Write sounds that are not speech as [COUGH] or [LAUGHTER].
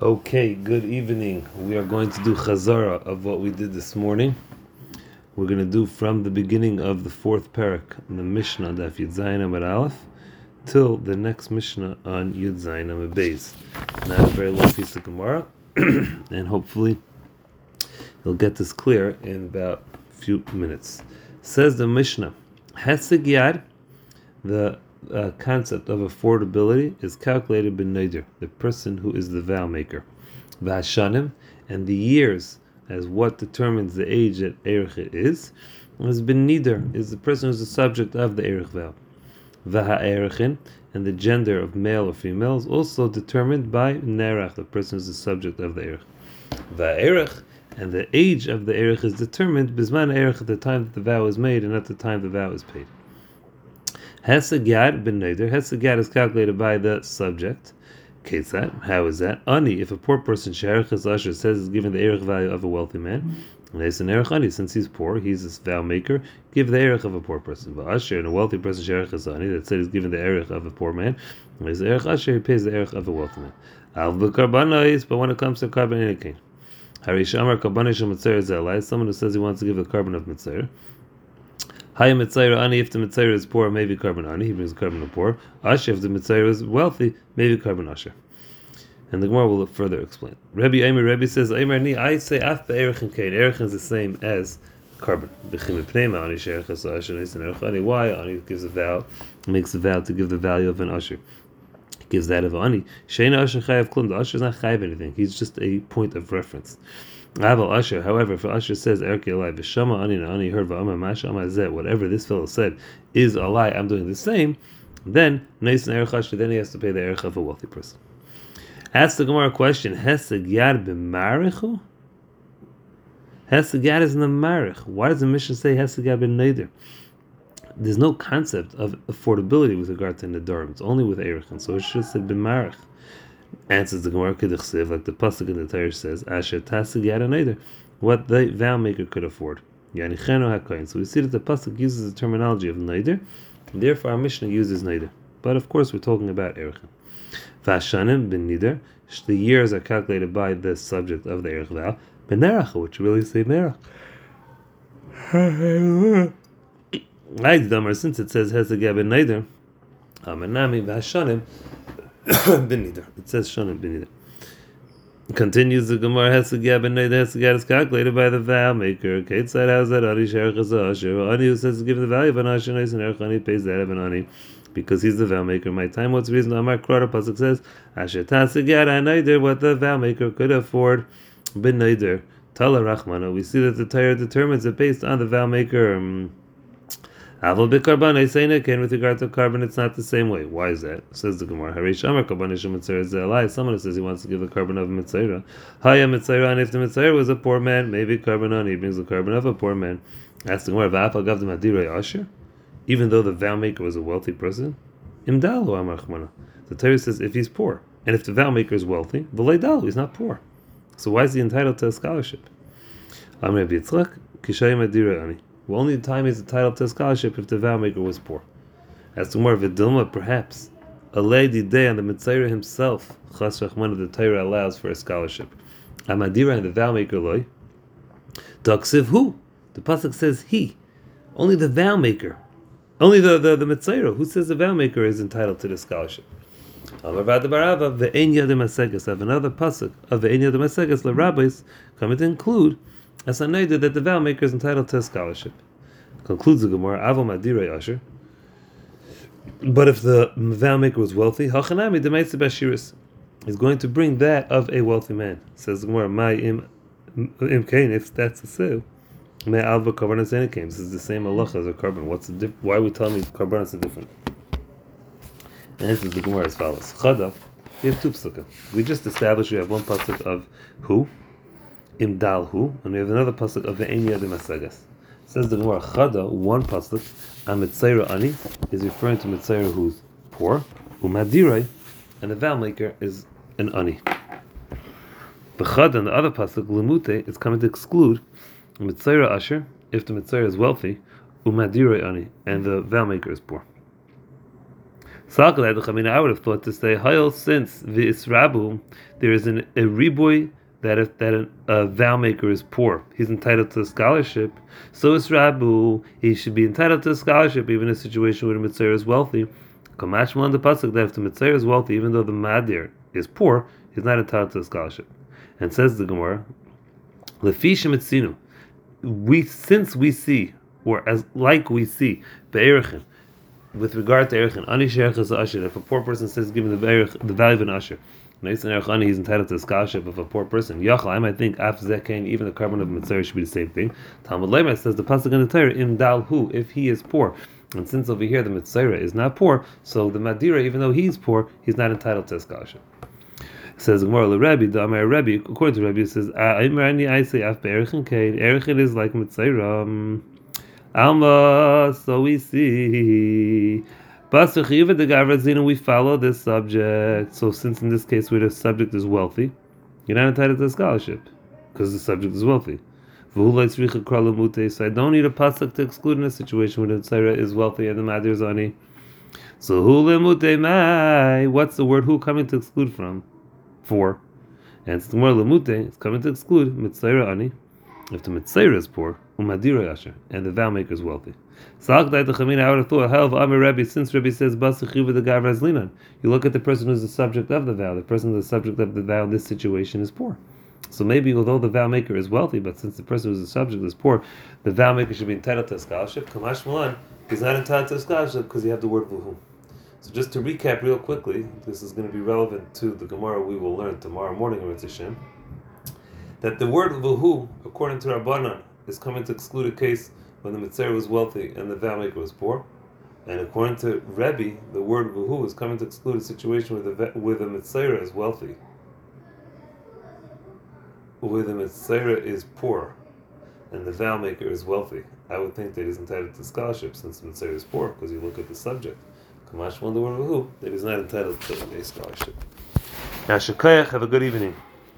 Okay, good evening. We are going to do Chazara of what we did this morning. We're going to do from the beginning of the fourth parak, the Mishnah, Daf Yud Zayin Aleph, till the next Mishnah on Yud Zayin Beis. Not a very long piece of Gemara, [CLEARS THROAT] and hopefully you'll get this clear in about a few minutes. Says the Mishnah, Heseg Yad, the uh, concept of affordability is calculated by Neider, the person who is the vow maker. Vashanim, and the years as what determines the age that Erech is, has been neither, is the person who's the subject of the Erech vow. Vaha and the gender of male or female is also determined by Nerach, the person who's the subject of the Erech. Va'erech, and the age of the Erech is determined Bisman Erech at the time that the vow is made and at the time the vow is paid. Hesagad ben Neder. Hesagad is calculated by the subject. Ketzat. How is that? Ani. If a poor person sherich asher says is given the erich value of a wealthy man, and it's an erich ani. Since he's poor, he's a vow maker. Give the erich of a poor person. But asher and a wealthy person sherich ani that said he's given the erich of a poor man. And he's erich asher he pays the erich of a wealthy man. Al. But when it comes to karban in a king. Harishamar karbanais mitzayir zelai. Someone who says he wants to give the karban of mitzayir. Haya mitzayir ani, if the mitzayir is poor, maybe karban ani, he brings karban of poor. Asher, if the mitzayir is wealthy, maybe karban asher. And the Gemara will further explain. Rabbi Aimer, Rabbi says, Aimer ni, I say af be'erich kain. Erich is the same as karban. Ani ani. Why? Ani gives a vow, makes a vow to give the value of an asher. He gives that of ani. Sheina asher chayav klum. The asher is not chayav anything. He's just a point of reference. Aval Usher, however, if Usher says Erke Alai, Vishama Ani Ani heard Va'ama Masha Amazet, whatever this fellow said is a lie, I'm doing the same, then Nason Erech Usher, then he has to pay the Erech of a wealthy person. Ask the Gemara question, Heseg Yad b'marichu? Heseg Yad is in the marich. Why does the mission say Heseg Yad ben Neder? There's no concept of affordability with regard to Nedarim. It's only with Erech, and so it should have said b'marich answers the Gemara Kedichsiv, like the pasuk in the Torah says, Asher tasig yada what the vow maker could afford. Yani cheno hakoyin. So we see that the pasuk uses the terminology of neider, and therefore our Mishnah uses neider. But of course, we're talking about erechim. Vashanim ben nider. The years are calculated by the subject of the erech vow. Ben nerach, which really say nerach. [LAUGHS] Since it says hesegah ben neider, Amanami vashanim [COUGHS] It says Shonim Benider. Continues the Gemara Hesagah ben Neder Hesagah is calculated by the vow maker. Kate said, "How's that Ani Sherach Asher? Ani who says to give the value of an Asher and Erech Ani pays that of an Ani because he's the vow maker. My time, what's the reason? Amar Krara Pasuk says Asher Tasagah Neder what the vow maker could afford ben Neder. Tala Rachmana. We see that the Torah determines it based on the vow maker. Hmm. Aval b'karban eiseinekin with regard to karban, it's not the same way. Why is that? Says the Gemara. Harish Amar karban isham mitzayra zelai. Someone says he wants to give the karban of a mitzayra. Haya mitzayra, and if the mitzayra was a poor man, maybe karban on. He brings the karban of a poor man. Ask the Gemara. Gav the asher. Even though the vow maker was a wealthy person, imdalu amar. The Torah says if he's poor, and if the vow maker is wealthy, v'leidalu, he's not poor. So why is he entitled to a scholarship? Amar Yitzchak kishayim adirei ani. Well, only the time he's entitled to a scholarship if the vow maker was poor. As to more of a Dilma, perhaps. A lady day on the Mitzayra himself, Chas Rachman of the Torah allows for a scholarship. Amadira and the vow maker loy. Daksiv who? The Pasuk says he. Only the vow maker. Only the, the, the Mitzayra. Who says the vow maker is entitled to the scholarship? Another Pasuk of the Enya de Masegas, the rabbis come to include as I noted that the vow maker is entitled to a scholarship. Concludes the Gemara, Avo Madire Asher. But if the vow maker was wealthy, Hachanami Demaitze Bashiris. is going to bring that of a wealthy man. Says the Gemara, My im kain, if that's the sale. May alva karbanas and came. This is the same halacha as a karban. What's the diff- why are we telling me karbanas are different? And this is the Gemara as follows. Chada, we have two psukim. We just established we have one pasuk of who, imdalhu, and we have another pasuk of the Enya de Masagas. Says the Gemara Chada, one pasuk, and Mitzayra Ani is referring to Mitzayra who's poor, Umadirai, and the vow maker is an Ani. The Chada and the other pasuk, Lemute, is coming to exclude Mitzayra Asher, if the Mitzayra is wealthy, Umadirai Ani, and the vow maker is poor. I would have thought to say, Hail, since the Israbu, there is an, a riboy that if that a, a vow maker is poor, he's entitled to a scholarship. So Israbu, he should be entitled to a scholarship even in a situation where the mitzayra is wealthy. Kamashmal on the pasuk that if the mitzayra is wealthy, even though the madir is poor, he's not entitled to a scholarship. And says the Gemara, Lefishim we since we see, or as like we see, be'erichin, with regard to erichin, ani she'erich asher. If a poor person says, "Give me the the value of an asher," he's entitled to scholarship of a poor person. Yachal, I might think after Zekain, even the karban of mitzvah should be the same thing. Talmud Lema says the pasuk in the Torah, "Im dal hu," if he is poor. And since over here the mitzayra is not poor, so the madira, even though he's poor, he's not entitled to a scholarship. Says Gemara Rebbe, the Amar Rebbe, according to Rebbe, it says, ah, I say af be'erichin kain, erichin is like mitzvah. Alma, so we see. We follow this subject. So since in this case where the subject is wealthy, you're not entitled to a scholarship because the subject is wealthy. So I don't need a pasuk to exclude in a situation where the tzara is wealthy and the matter is ani. So. What's the word who coming to exclude from? For. And it's the more lemute, it's coming to exclude mitzayra ani. If the mitzayra is poor, umadira yasher, and the vow maker is wealthy. Salak the chamina. I would have thought, of Amir since Rebbe says basachiva the gav razlinan, you look at the person who's the subject of the vow. The person who's the subject of the vow in this situation is poor. So maybe although the vow maker is wealthy, but since the person who's the subject is poor, the vow maker should be entitled to a scholarship. Kamash Malan, he's not entitled to a scholarship because he have the word vuhu. So just to recap real quickly, this is going to be relevant to the Gemara we will learn tomorrow morning in Hashem that the word vuhu, according to Rabbanan, is coming to exclude a case when the mitzayra was wealthy and the vow maker was poor. And according to Rebbe, the word vuhu is coming to exclude a situation where the where the mitzayra is wealthy, where the mitzayra is poor, and the vow maker is wealthy. I would think that he's entitled to scholarship since the mitzayra is poor, because you look at the subject. Kamash wonder the word vuhu that he's not entitled to a scholarship. Now, have a good evening.